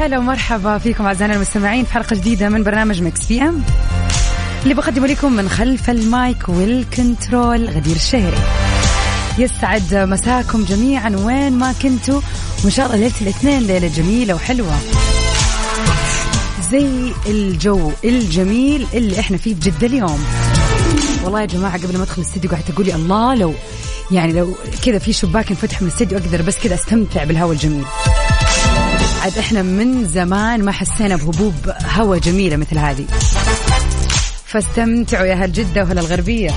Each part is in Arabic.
هلا ومرحبا فيكم أعزائنا المستمعين. في حلقة جديدة من برنامج Mix PM. اللي بقدمه لكم من خلف ال mic وال control غدير الشهري. يسعد مساكم جميعا وين ما كنتوا. وإن شاء الله ليلة الاثنين ليلة جميلة وحلوة. زي الجو الجميل اللي إحنا فيه بجدة اليوم. والله يا جماعة قبل ما أدخل الاستديو قاعدة تقولي الله لو يعني لو كذا في شباك انفتح من الاستديو أقدر بس كذا أستمتع بالهواء الجميل. عاد إحنا من زمان ما حسينا بهبوب هواء جميلة مثل هذه. فاستمتعوا يا أهل جدة وأهل الغربية.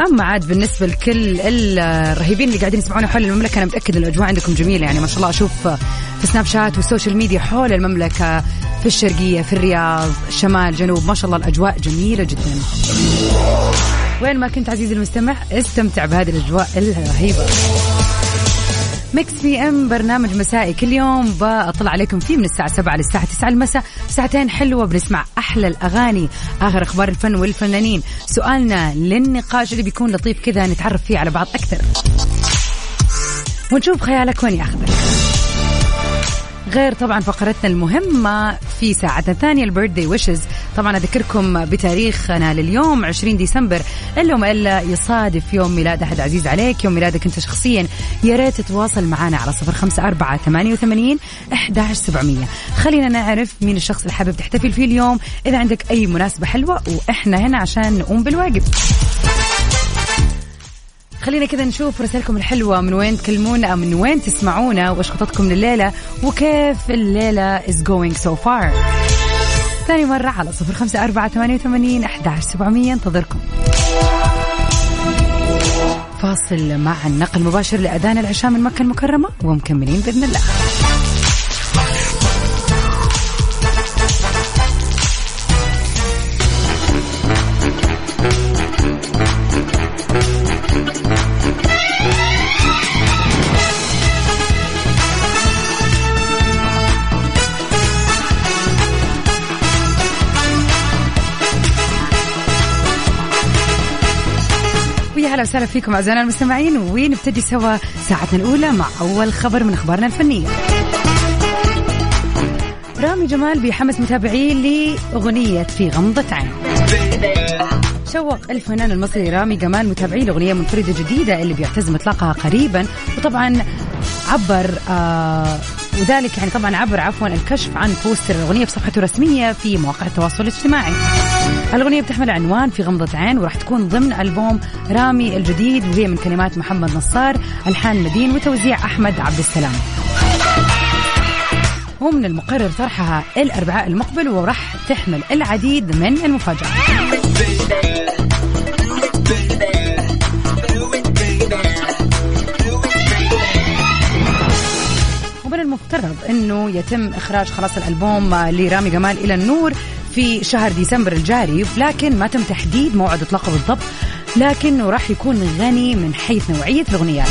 أما عاد بالنسبة لكل الرهيبين اللي قاعدين يسمعونا حول المملكة أنا متاكد الأجواء عندكم جميلة يعني ما شاء الله أشوف في Snapchat وال social media حول المملكة في الشرقية في الرياض شمال جنوب ما شاء الله الأجواء جميلة جدا. وين ما كنت عزيزي المستمع استمتع بهذه الأجواء الرهيبة. Mix PM برنامج مسائي كل يوم. بطلع عليكم فيه من الساعة 7 للساعة 9 المساء. ساعتين حلوة بنسمع أحلى الأغاني آخر أخبار الفن والفنانين. سؤالنا للنقاش اللي بيكون لطيف كذا نتعرف فيه على بعض أكثر. ونشوف خيالك وين ياخذك غير طبعا فقرتنا المهمة في ساعتنا الثانية ال birthday wishes طبعا أذكركم بتاريخنا لليوم 20 ديسمبر إلا وما إلا يصادف يوم ميلاد أحد عزيز عليك. يوم ميلادك أنت شخصيا. يا ريت تتواصل معنا على صفر خمسة أربعة ثمانية وثمانين أحداش سبعمية. خلينا نعرف مين الشخص اللي حابب تحتفل فيه اليوم. إذا عندك أي مناسبة حلوة وإحنا هنا عشان نقوم بالواجب. خلينا كذا نشوف رسائلكم الحلوة. من وين تكلمونا؟ من وين تسمعونا؟ وش خططكم لليلة؟ وكيف الليلة is going so far ثاني مرة على صفر خمسة أربعة ثمانية وثمانين أحداش سبعمية. انتظركم. فاصل مع النقل مباشر لأذان العشاء من مكة المكرمة ومكملين بإذن الله. هلا وسهلا فيكم أعزائنا المستمعين ونبتدي سوا ساعتنا الأولى مع أول خبر من أخبارنا الفنية. رامي جمال بيحمس متابعيه لأغنية في غمضة عين. شوق الفنان المصري رامي جمال متابعيه لأغنية منفردة جديدة اللي بيعتزم إطلاقها قريبا وطبعا عبر آه وذلك يعني طبعا عبر عفوا الكشف عن بوستر الأغنية في صفحته الرسميه في مواقع التواصل الاجتماعي. الأغنية بتحمل عنوان في غمضة عين وراح تكون ضمن ألبوم رامي الجديد وهي من كلمات محمد نصار ألحان مدين وتوزيع أحمد عبد السلام. ومن المقرر طرحها الأربعاء المقبل وراح تحمل العديد من المفاجآت. المفترض إنه يتم إخراج خلاص الألبوم لرامي جمال إلى النور في شهر ديسمبر الجاري لكن ما تم تحديد موعد إطلاقه بالضبط لكنه راح يكون غني من حيث نوعية الأغنيات.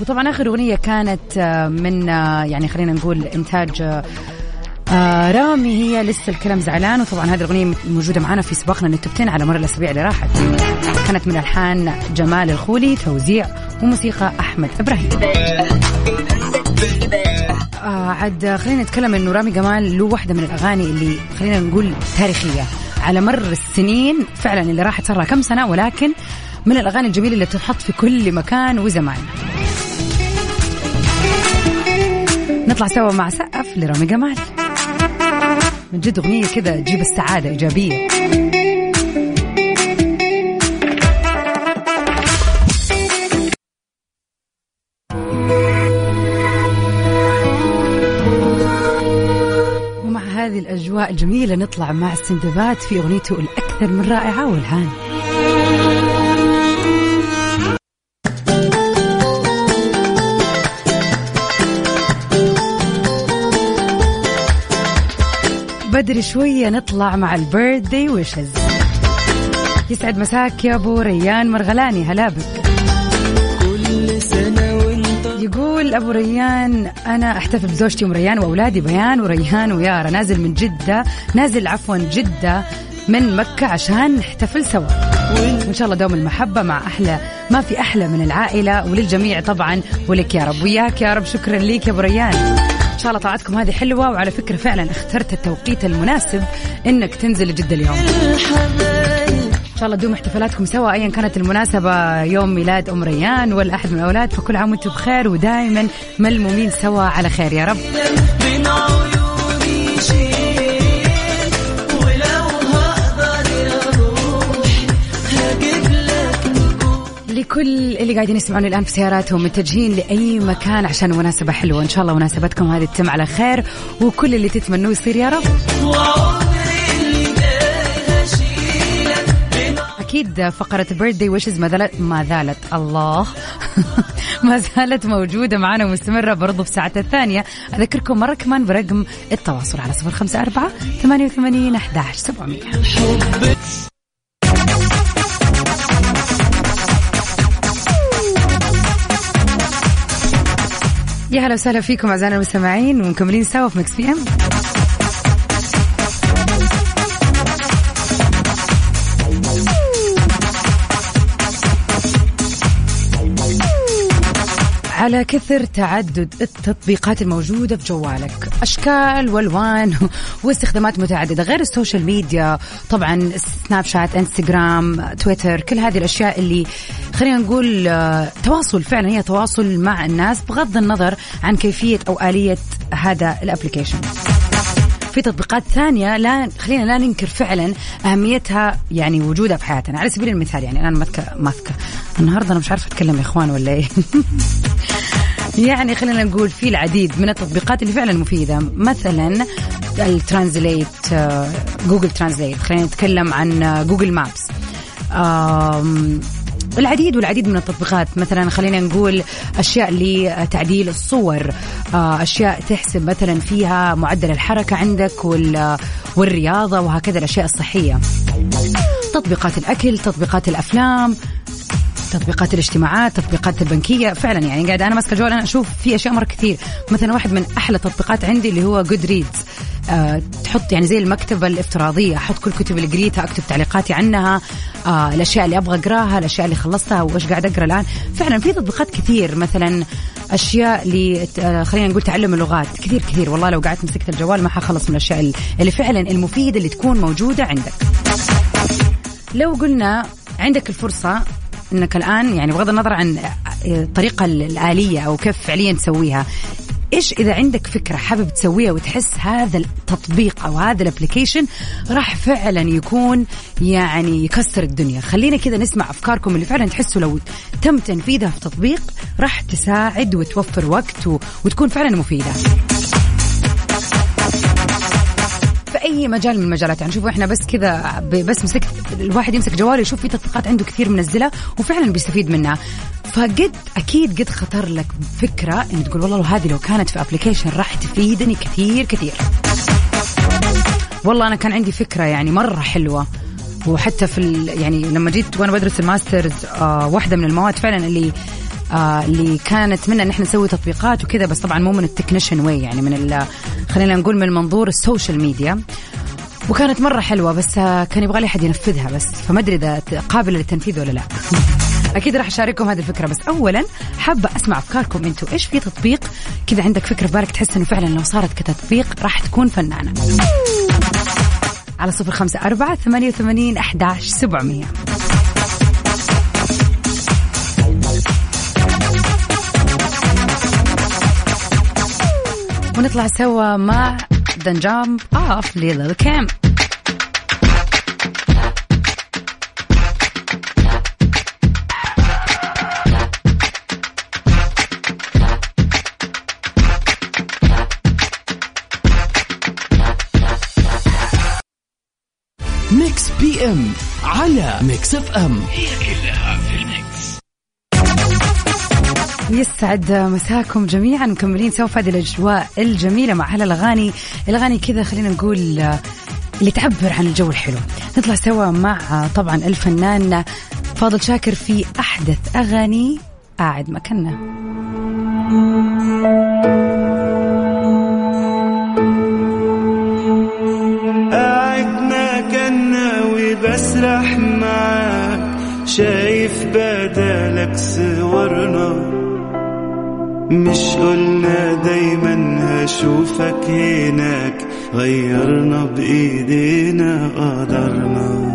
وطبعا آخر أغنية كانت من يعني خلينا نقول إنتاج آه رامي هي لسه الكلام زعلان وطبعا هذه الأغنية موجودة معنا في سباقنا للتوب على مر الأسابيع اللي راحت. كانت من الحان جمال الخولي توزيع وموسيقى أحمد إبراهيم. آه عاد خلينا نتكلم انه رامي جمال له واحدة من الأغاني اللي خلينا نقول تاريخية. على مر السنين فعلا اللي راحت صار كم سنة ولكن من الأغاني الجميلة اللي بتنحط في كل مكان وزمان. نطلع سوا مع سقف لرامي جمال. من جد أغنية كذا تجيب السعادة إيجابية. الجميلة نطلع مع السندباد في أغنيته الأكثر من رائعة والهان. بدري شوية نطلع مع البيرثدي ويشز. يسعد مساك يا أبو ريان مرغلاني. هلا بك. يقول أبو ريان أنا أحتفل بزوجتي أم ريان وأولادي بيان وريان ويارا. نازل من جدة نازل عفوا جدة من مكة عشان نحتفل سوا. وإن شاء الله دوم المحبة مع أحلى ما في أحلى من العائلة وللجميع طبعا. ولك يا رب وياك يا رب شكرا ليك يا أبو ريان. إن شاء الله طاعتكم هذه حلوة وعلى فكرة فعلا اخترت التوقيت المناسب إنك تنزل جدة اليوم. شاء الله تدوم احتفالاتكم سوا ايا كانت المناسبة يوم ميلاد أم ريان ولا احد من الاولاد فكل عام وأنتم بخير ودائما ملمومين سوا على خير يا رب. لكل اللي قاعدين يسمعوني الآن في سياراتهم متجهين لأي مكان عشان مناسبة حلوة. إن شاء الله مناسبتكم هذه تتم على خير وكل اللي تتمنوه يصير يا رب. أكيد فقرة بيرثدي ويشز ما زالت ما زالت. الله. ما زالت موجودة معنا ومستمرة برضو في ساعتها الثانية. أذكركم مرة كمان برقم التواصل على صفر خمسة أربعة ثمانية وثمانين احداش سبعمئه يا هلا وسهلا فيكم أعزائنا المستمعين. ومكملين سوا في Mix PM على كثر تعدد التطبيقات الموجودة في جوالك. أشكال وألوان واستخدامات متعددة غير ال social media طبعا Snapchat Instagram Twitter كل هذه الأشياء اللي خلينا نقول آه، تواصل فعلا هي تواصل مع الناس بغض النظر عن كيفية أو آلية هذا ال application. في تطبيقات ثانية لا خلينا لا ننكر فعلا أهميتها يعني وجودها في حياتنا. على سبيل المثال يعني أنا ماسكة ماسكة. النهاردة أنا مش عارفة أتكلم يا إخوان ولا إيه. يعني خلينا نقول في العديد من التطبيقات اللي فعلا مفيدة. مثلا ال translate Google Translate. خلينا نتكلم عن Google Maps. العديد والعديد من التطبيقات. مثلا خلينا نقول أشياء لتعديل الصور. آه، أشياء تحسب مثلا فيها معدل الحركة عندك والرياضة وهكذا الأشياء الصحية. تطبيقات الأكل تطبيقات الأفلام. تطبيقات الاجتماعات تطبيقات البنكية. فعلا يعني قاعد أنا ماسكة الجوال أنا أشوف في أشياء مرة كثير. مثلا واحد من أحلى التطبيقات عندي اللي هو جود ريدز أه تحط يعني زي المكتبة الافتراضية. أحط كل الكتب اللي قريتها أكتب تعليقاتي عنها. أه الأشياء اللي أبغى أقراها الأشياء اللي خلصتها وإيش قاعد أقرأ الآن. فعلا في تطبيقات كثير. مثلا أشياء اللي آه، خلينا نقول تعلم اللغات. كثير كثير. والله لو قعدت مسكت الجوال ما حخلص من الأشياء اللي فعلا المفيدة اللي تكون موجودة عندك. لو قلنا عندك الفرصة إنك الآن يعني بغض النظر عن الطريقة الآلية أو كيف فعليا تسويها إيش إذا عندك فكرة حابب تسويها وتحس هذا التطبيق أو هذا الابلكيشن راح فعلا يكون يعني يكسر الدنيا. خلينا كذا نسمع أفكاركم اللي فعلا تحسوا لو تم تنفيذها في تطبيق راح تساعد وتوفر وقت وتكون فعلا مفيدة. أي مجال من المجالات يعني شوفوا إحنا بس كذا بس مسكت الواحد يمسك جواله يشوف في تطبيقات عنده كثير منزلها وفعلا بيستفيد منها. فقد أكيد قد خطر لك فكرة ان تقول والله هذه لو كانت في ابلكيشن راح تفيدني كثير كثير. والله أنا كان عندي فكرة يعني مرة حلوة. وحتى في يعني لما جيت وأنا بدرس ال masters آه واحدة من المواد فعلا اللي آه اللي كانت منا إن إحنا نسوي تطبيقات وكذا بس طبعا مو من ال technician way يعني من خلينا نقول من منظور ال social media. وكانت مرة حلوة بس آه كان يبغى لي أحد ينفذها بس فما أدري إذا قابلة للتنفيذ ولا لا. أكيد راح أشارككم هذه الفكرة بس أولا حابة أسمع أفكاركم أنتم إيش في تطبيق كذا عندك فكرة في بالك تحس إنه فعلا لو صارت كتطبيق راح تكون فنانة؟ على صفر خمسة أربعة ثمانية وثمانين أحداش سبعمية. ونطلع سوا مع the jump of ليلل كام Mix PM على Mix FM هي كلها في ال mix. يسعد مساكم جميعا. مكملين سوا في هذه الأجواء الجميلة مع أحلى الأغاني. الأغاني كذا خلينا نقول اللي تعبر عن الجو الحلو. نطلع سوا مع طبعا الفنان فاضل شاكر في أحدث أغاني قاعد مكاننا. قاعد مكاننا وبسرح معاك. شايف بدالك صورنا. مش قلنا دايما هشوفك هناك. غيرنا بإيدينا قدرنا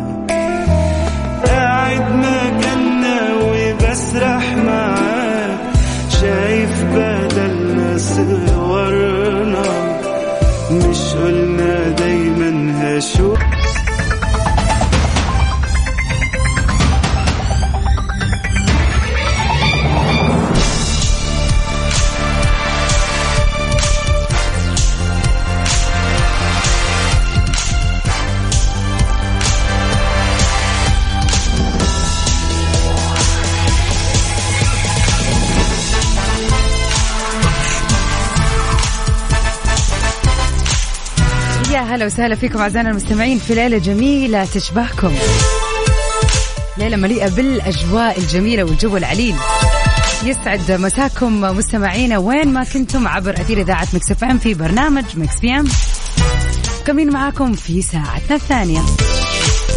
يا هلا وسهلا فيكم أعزائنا المستمعين في ليلة جميلة تشبهكم. ليلة مليئة بالأجواء الجميلة والجو العليل. يسعد مساكم مستمعينا وين ما كنتم عبر أثير إذاعة Mix FM في برنامج Mix PM. مكملين معاكم في ساعتنا الثانية.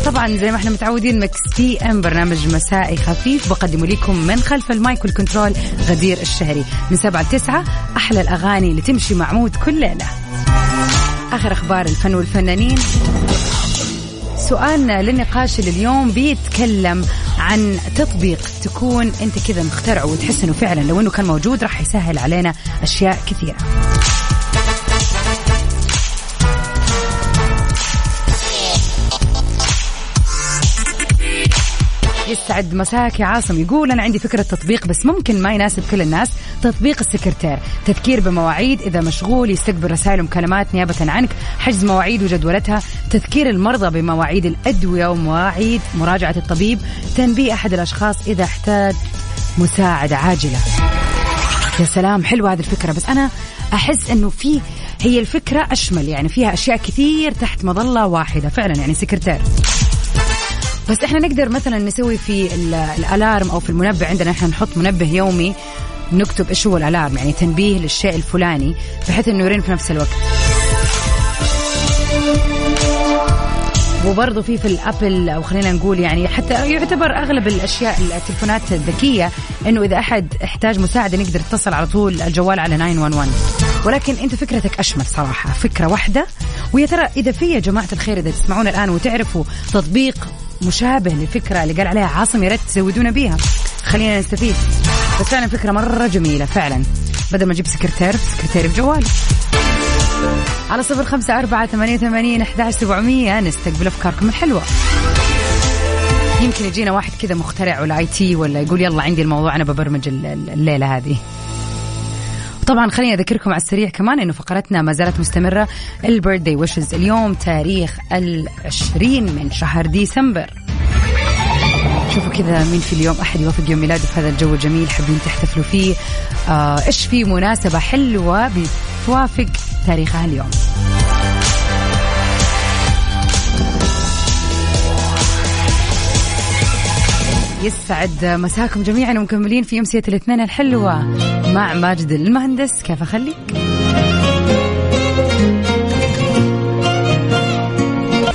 طبعا زي ما إحنا متعودين Mix PM برنامج مسائي خفيف بقدمه لكم من خلف ال mic وال control غدير الشهري. من سبعة لتسعة أحلى الأغاني اللي تمشي مع مود كل ليلة. آخر أخبار الفن والفنانين. سؤالنا للنقاش لليوم بيتكلم عن تطبيق تكون أنت كذا مخترعه وتحس إنه فعلا لو إنه كان موجود راح يسهل علينا أشياء كثيرة. يسعد مساك يا عاصم. يقول أنا عندي فكرة تطبيق بس ممكن ما يناسب كل الناس. تطبيق السكرتير. تذكير بمواعيد إذا مشغول يستقبل رسائل ومكالمات نيابة عنك. حجز مواعيد وجدولتها. تذكير المرضى بمواعيد الأدوية ومواعيد مراجعة الطبيب. تنبيه أحد الأشخاص إذا احتاج مساعدة عاجلة. يا سلام حلوة هذه الفكرة. بس أنا أحس إنه في هي الفكرة أشمل. يعني فيها أشياء كثير تحت مظلة واحدة. فعلا يعني سكرتير. بس إحنا نقدر مثلا نسوي في ال- الألارم أو في المنبه عندنا إحنا نحط منبه يومي نكتب إيش هو الألارم يعني تنبيه للشيء الفلاني بحيث إنه يرن في نفس الوقت. وبرضه في في الأبل أو خلينا نقول يعني حتى يعتبر أغلب الأشياء التلفونات الذكية إنه إذا أحد احتاج مساعدة نقدر نتصل على طول الجوال على 911 ولكن أنت فكرتك أشمل صراحة فكرة واحدة. ويا ترى إذا في يا جماعة الخير إذا تسمعونا الآن وتعرفوا تطبيق مشابه للفكره اللي قال عليها عاصم يا ريت تزودونا بيها. خلينا نستفيد. بس فعلا فكرة مرة جميلة فعلا. بدل ما نجيب سكرتير سكرتير بجوال. على صفر خمسة أربعة ثمانية ثمانين أحداش سبعمية نستقبل أفكاركم الحلوة. يمكن يجينا واحد كذا مخترع ولا IT ولا يقول يلا عندي الموضوع أنا ببرمج ال- ال- الليلة هذه. طبعا خليني أذكركم على السريع كمان إنه فقرتنا ما زالت مستمرة. ال birthday wishes اليوم تاريخ العشرين من شهر ديسمبر. شوفوا كذا مين في اليوم أحد يوافق يوم ميلاده في هذا الجو الجميل حابين تحتفلوا فيه. آه إيش في مناسبة حلوة بتوافق تاريخها اليوم؟ يسعد مساكم جميعا ومكملين في امسيه الاثنين الحلوة. مع ماجد المهندس. كيف أخليك؟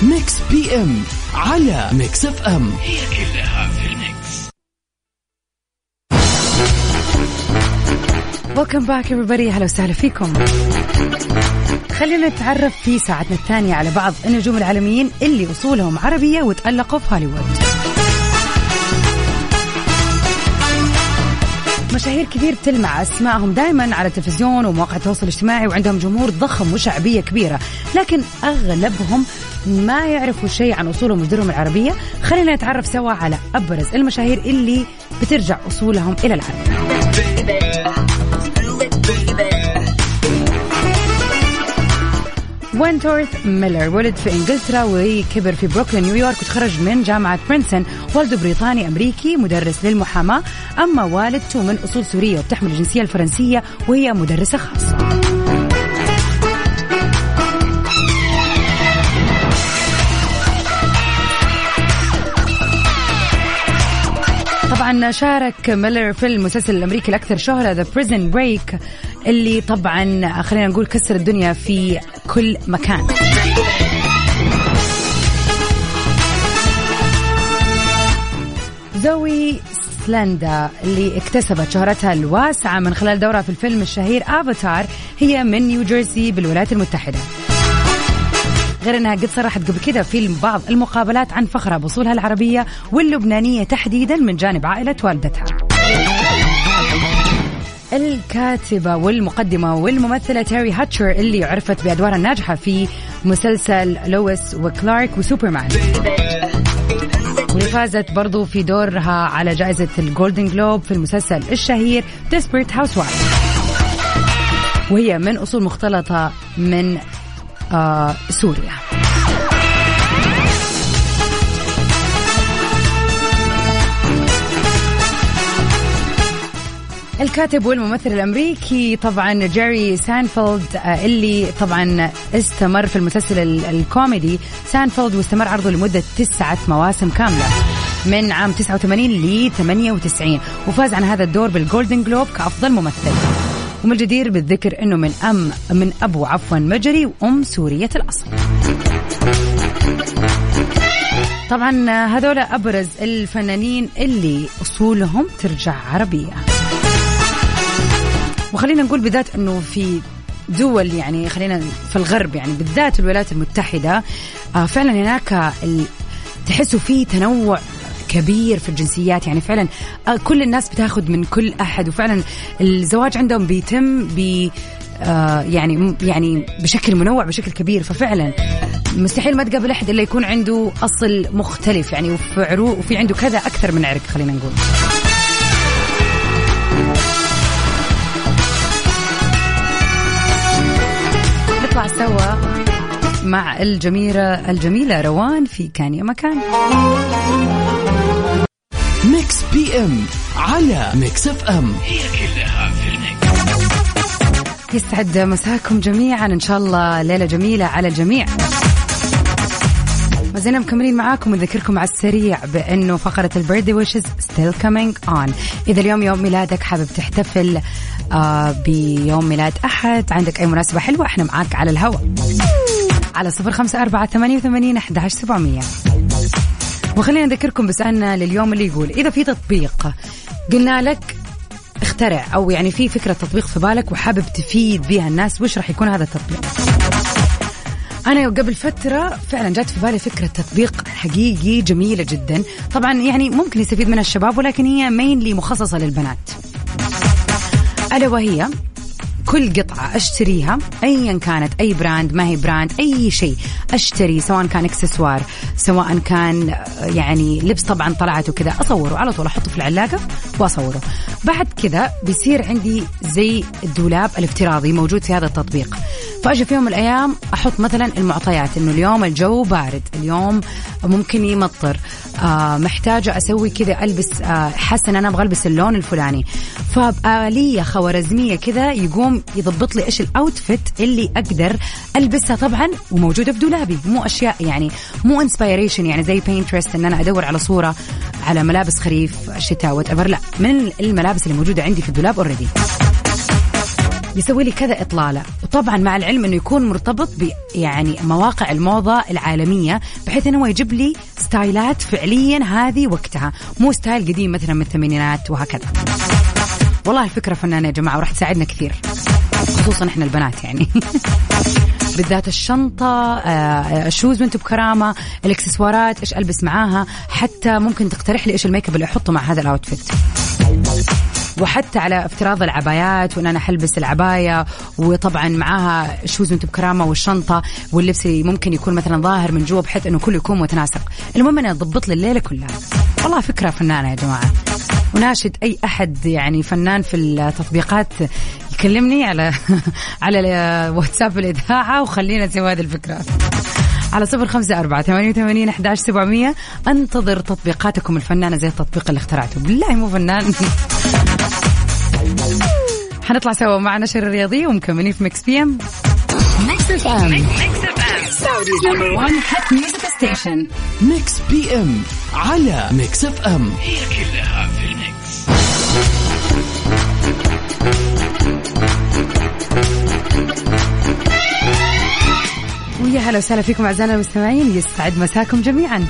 Mix PM على Mix FM welcome back everybody. أهلا وسهلا فيكم. خلينا نتعرف في ساعتنا الثانية على بعض النجوم العالميين اللي أصولهم عربية وتألقوا في هوليوود. مشاهير كثير بتلمع. اسمائهم دائما على التلفزيون ومواقع التواصل الاجتماعي وعندهم جمهور ضخم وشعبية كبيرة، لكن أغلبهم ما يعرفوا شيء عن أصولهم وجذورهم العربية، خلينا نتعرف سوا على أبرز المشاهير اللي بترجع أصولهم إلى العرب. وينتورث ميلر ولد في إنجلترا وكبر في بروكلين نيويورك وتخرج من جامعة برينسون والده بريطاني أمريكي مدرس للمحاماة. أما والدته من أصول سورية وبتحمل الجنسية الفرنسية وهي مدرسة خاصة. طبعا شارك ميلر في المسلسل الأمريكي الأكثر شهرة The Prison Break اللي طبعا خلينا نقول كسر الدنيا في كل مكان. زوي سلندا اللي اكتسبت شهرتها الواسعة من خلال دورها في الفيلم الشهير افاتار هي من نيو جيرسي بالولايات المتحدة. غير إنها قد صرحت قبل كذا في بعض المقابلات عن فخرها باصولها العربية واللبنانية تحديدا من جانب عائلة والدتها. الكاتبة والمقدمة والممثلة تيري هاتشر اللي عرفت بأدوارها الناجحة في مسلسل لويس وكلارك وسوبرمان واللي فازت برضو في دورها على جائزة الجولدن جلوب في المسلسل الشهير Desperate Housewives وهي من أصول مختلطة من سوريا. الكاتب والممثل الأمريكي طبعا جيري سانفيلد آه، اللي طبعا استمر في المسلسل الكوميدي. سانفيلد واستمر عرضه لمدة تسعة مواسم كاملة من عام 89 ل 98 وفاز عن هذا الدور بالجولدن جلوب كأفضل ممثل. ومن الجدير بالذكر إنه من أم من أبو عفوا مجري وام سورية الأصل. طبعا هذول أبرز الفنانين اللي أصولهم ترجع عربية. وخلينا نقول بالذات إنه في دول يعني خلينا في الغرب يعني بالذات الولايات المتحدة آه، فعلا هناك تحسوا في تنوع كبير في الجنسيات. يعني فعلا آه، كل الناس بتاخذ من كل أحد وفعلا الزواج عندهم بيتم ب آه، يعني يعني بشكل منوع بشكل كبير. ففعلا مستحيل ما تقابل أحد إلا يكون عنده أصل مختلف. يعني وفي عروق وفي عنده كذا أكثر من عرق خلينا نقول. نطلع سوا مع الجميلة الجميلة روان في كان يا مكان. Mix PM على Mix FM هي كلها في ال mix يسعد مساكم جميعا. إن شاء الله ليلة جميلة على الجميع. ما زلنا مكملين معاكم ونذكركم على السريع بأنه فقرة ال birthday wishes still coming on إذا اليوم يوم ميلادك حابب تحتفل آه بيوم ميلاد أحد عندك أي مناسبة حلوة إحنا معاك على الهواء على صفر خمسة أربعة ثمانية وثمانين أحد سبعمية. وخلينا نذكركم بسؤالنا لليوم اللي يقول إذا في تطبيق قلنا لك اخترع أو يعني في فكرة تطبيق في بالك وحابب تفيد بها الناس وش راح يكون هذا التطبيق؟ أنا قبل فترة فعلا جات في بالي فكرة تطبيق حقيقي جميلة جدا. طبعا يعني ممكن يستفيد منها الشباب ولكن هي mainly مخصصة للبنات. ألا وهي كل قطعة أشتريها أيا كانت أي brand ما هي brand أي شيء أشتري سواء كان إكسسوار سواء كان يعني لبس طبعا طلعت وكذا أصوره على طول أحطه في العلاقة وأصوره. بعد كذا بيصير عندي زي الدولاب الافتراضي موجود في هذا التطبيق. فأجي في يوم من الأيام أحط مثلا المعطيات إنه اليوم الجو بارد اليوم ممكن يمطر آه محتاجة أسوي كذا ألبس آه حاسة أن أنا أبغى ألبس اللون الفلاني. فبآلية خوارزمية كذا يقوم يضبط لي إيش الأوتفيت اللي أقدر ألبسها طبعا وموجودة في دولابي. مو أشياء يعني مو inspiration يعني زي Pinterest إن أنا أدور على صورة على ملابس خريف شتاء وات لا من الملابس اللي موجودة عندي في الدولاب already يسوي لي كذا إطلالة. وطبعا مع العلم إنه يكون مرتبط ب يعني مواقع الموضة العالمية بحيث إنه يجيب لي ستايلات فعليا هذه وقتها. مو style قديم مثلا من الثمانينات وهكذا. والله الفكرة فنانة يا جماعة وراح تساعدنا كثير. خصوصا إحنا البنات يعني. بالذات الشنطة آه، ال shoes وأنتم بكرامة الإكسسوارات إيش ألبس معاها. حتى ممكن تقترح لي إيش الميك أب اللي أحطه مع هذا ال outfit وحتى على افتراض العبايات وإن أنا حلبس العباية وطبعا معاها shoes وانت بكرامة والشنطة واللبس اللي ممكن يكون مثلا ظاهر من جوا بحيث إنه كله يكون متناسق. المهم انها تضبط لي الليلة كلها. والله فكرة فنانة يا جماعة. وناشد أي أحد يعني فنان في التطبيقات يكلمني على على واتساب الإذاعة وخلينا نسوي هذه الفكرة. على صفر خمسة أربعة ثمانية وثمانين أحداش سبعمية. أنتظر تطبيقاتكم الفنانة زي التطبيق اللي اخترعته. بالله مو فنان. حنطلع سوا مع نشر الرياضي ومكملين في Mix PM. Mix FM. number 1 hit music station Mix PM على Mix FM. هي كلها في ال mix. ويا هلا وسهلا فيكم أعزائنا المستمعين يسعد مساكم جميعا.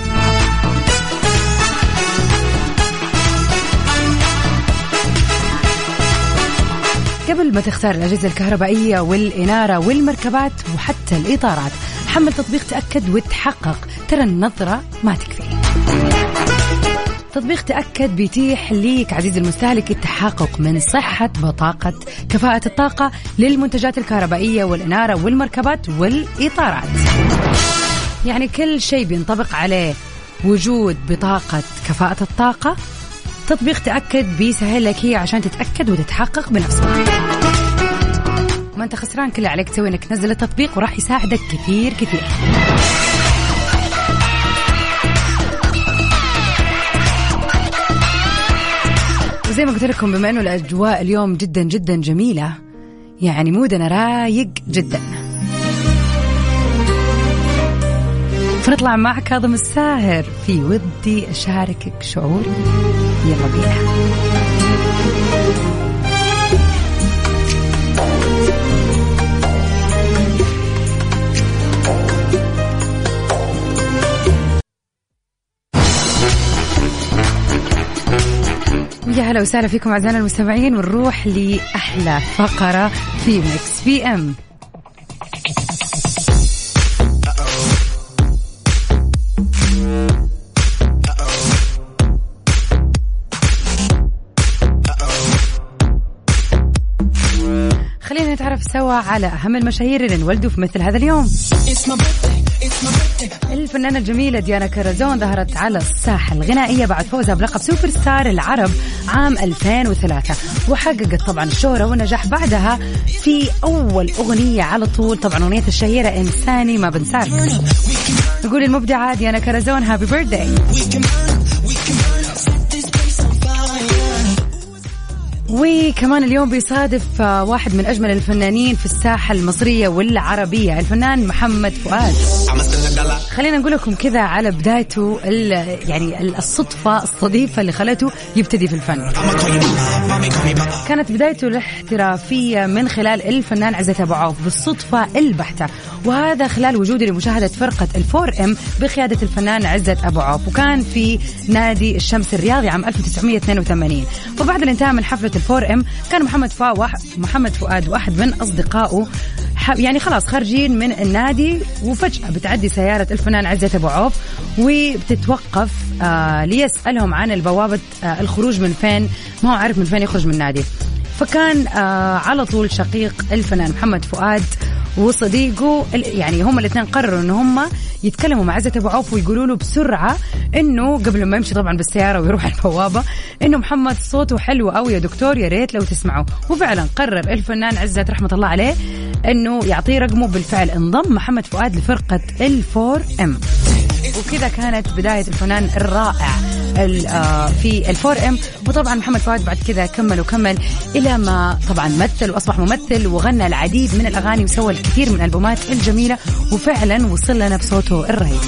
قبل ما تختار الأجهزة الكهربائية والإنارة والمركبات وحتى الإطارات حمل تطبيق تأكد وتحقق ترى النظرة ما تكفي. تطبيق تأكد بيتيح ليك عزيزي المستهلك التحقق من صحة بطاقة كفاءة الطاقة للمنتجات الكهربائية والإنارة والمركبات والإطارات. يعني كل شيء بينطبق عليه وجود بطاقة كفاءة الطاقة تطبيق تأكد بيسهل لك هي عشان تتأكد وتتحقق بنفسك. ما أنت خسران كل عليك تسوي إنك تنزل التطبيق وراح يساعدك كثير كثير. وزي ما قلت لكم بما إنه الأجواء اليوم جدا جدا جميلة يعني مودنا رايق جدا. فنطلع مع كاظم الساهر في ودي أشاركك شعوري يلا بينا. يا هلا وسهلا فيكم أعزائنا المستمعين ونروح لأحلى فقرة في Mix PM خلينا نتعرف سوا على أهم المشاهير اللي انولدوا في مثل هذا اليوم. الفنانة الجميلة ديانا كرزون ظهرت على الساحة الغنائية بعد فوزها بلقب سوبر ستار العرب عام 2003 وحققت طبعا الشهرة والنجاح بعدها في أول أغنية على طول. طبعا أغنية الشهيرة إنساني ما بنساك نقول المبدعة ديانا كرزون هابي بيرثداي وكمان اليوم بيصادف واحد من أجمل الفنانين في الساحة المصرية والعربية الفنان محمد فؤاد. خلينا نقول لكم كذا على بدايته يعني الصدفة الصديفة اللي خلته يبتدي في الفن. كانت بدايته الاحترافيه من خلال الفنان عزت أبو عوف بالصدفة البحتة. وهذا خلال وجودي لمشاهدة فرقة ال Four M بقيادة الفنان عزت أبو عوف. وكان في نادي الشمس الرياضي عام 1982 وبعد الانتهاء من حفلة ال Four M كان محمد فؤاد محمد فؤاد واحد من أصدقائه يعني خلاص خارجين من النادي وفجأة بتعدي سيارة الفنان عزت أبو عوف وبتتوقف آه ليسألهم عن البوابة آه الخروج من فين. ما هو عارف من فين يخرج من النادي. فكان آه على طول شقيق الفنان محمد فؤاد وصديقه يعني هم الاثنين قرروا إن هم يتكلموا مع عزت أبو عوف ويقولوا له بسرعة إنه قبل ما يمشي طبعا بالسيارة ويروح البوابة إنه محمد صوته حلو قوي يا دكتور يا ريت لو تسمعوا. وفعلا قرر الفنان عزت رحمة الله عليه إنه يعطيه رقمه بالفعل. انضم محمد فؤاد لفرقة الفور ام وكذا كانت بداية الفنان الرائع. في الفور ام وطبعا محمد فؤاد بعد كذا كمل وكمل إلى ما طبعا مثل وأصبح ممثل وغنى العديد من الأغاني وسوى الكثير من الألبومات الجميلة. وفعلا وصل لنا بصوته الرهيب.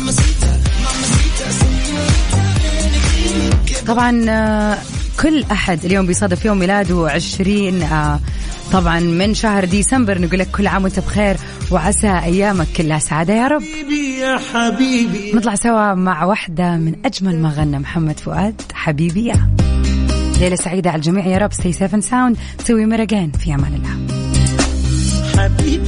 طبعا آه، كل أحد اليوم بيصادف يوم ميلاده 20 آه طبعا من شهر ديسمبر نقول لك كل عام وأنت بخير وعسى أيامك كلها سعادة يا رب. يا حبيبي. نطلع سوا مع واحدة من أجمل ما غنى محمد فؤاد حبيبي يا. ليله سعيدة على الجميع يا رب stay safe and sound see you tomorrow again في أمان الله. حبيبي